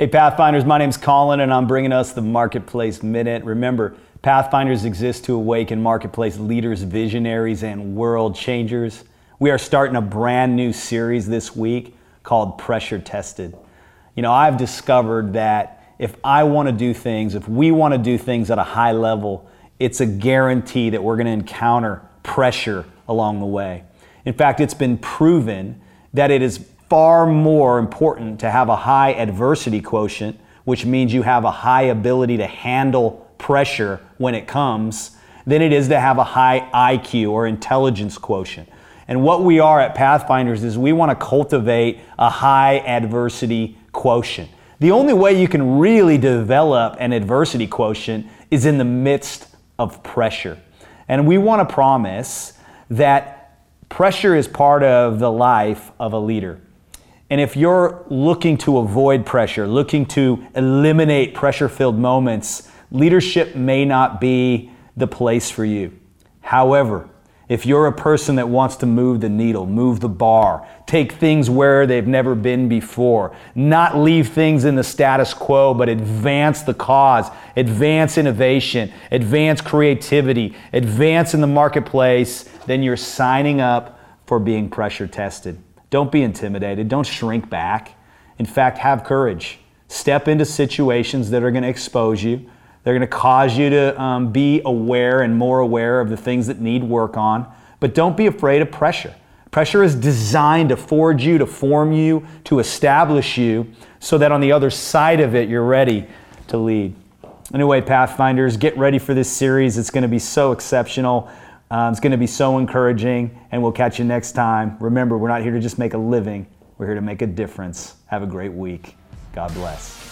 Hey, Pathfinders, my name's Colin, and I'm bringing us the Marketplace Minute. Remember, Pathfinders exist to awaken marketplace leaders, visionaries, and world changers. We are starting a brand new series this week called Pressure Tested. You know, I've discovered that if I want to do things, if we want to do things at a high level, it's a guarantee that we're going to encounter pressure along the way. In fact, it's been proven that it is far more important to have a high adversity quotient, which means you have a high ability to handle pressure when it comes, than it is to have a high IQ or intelligence quotient. And what we are at Pathfinders is we want to cultivate a high adversity quotient. The only way you can really develop an adversity quotient is in the midst of pressure. And we want to promise that pressure is part of the life of a leader. And if you're looking to avoid pressure, looking to eliminate pressure filled moments, leadership may not be the place for you. However, if you're a person that wants to move the needle, move the bar, take things where they've never been before, not leave things in the status quo, but advance the cause, advance innovation, advance creativity, advance in the marketplace, then you're signing up for being pressure tested. Don't be intimidated. Don't shrink back. In fact, have courage. Step into situations that are going to expose you. They're going to cause you to um, be aware and more aware of the things that need work on. But don't be afraid of pressure. Pressure is designed to forge you, to form you, to establish you, so that on the other side of it, you're ready to lead. Anyway, Pathfinders, get ready for this series. It's going to be so exceptional. Um, it's going to be so encouraging, and we'll catch you next time. Remember, we're not here to just make a living, we're here to make a difference. Have a great week. God bless.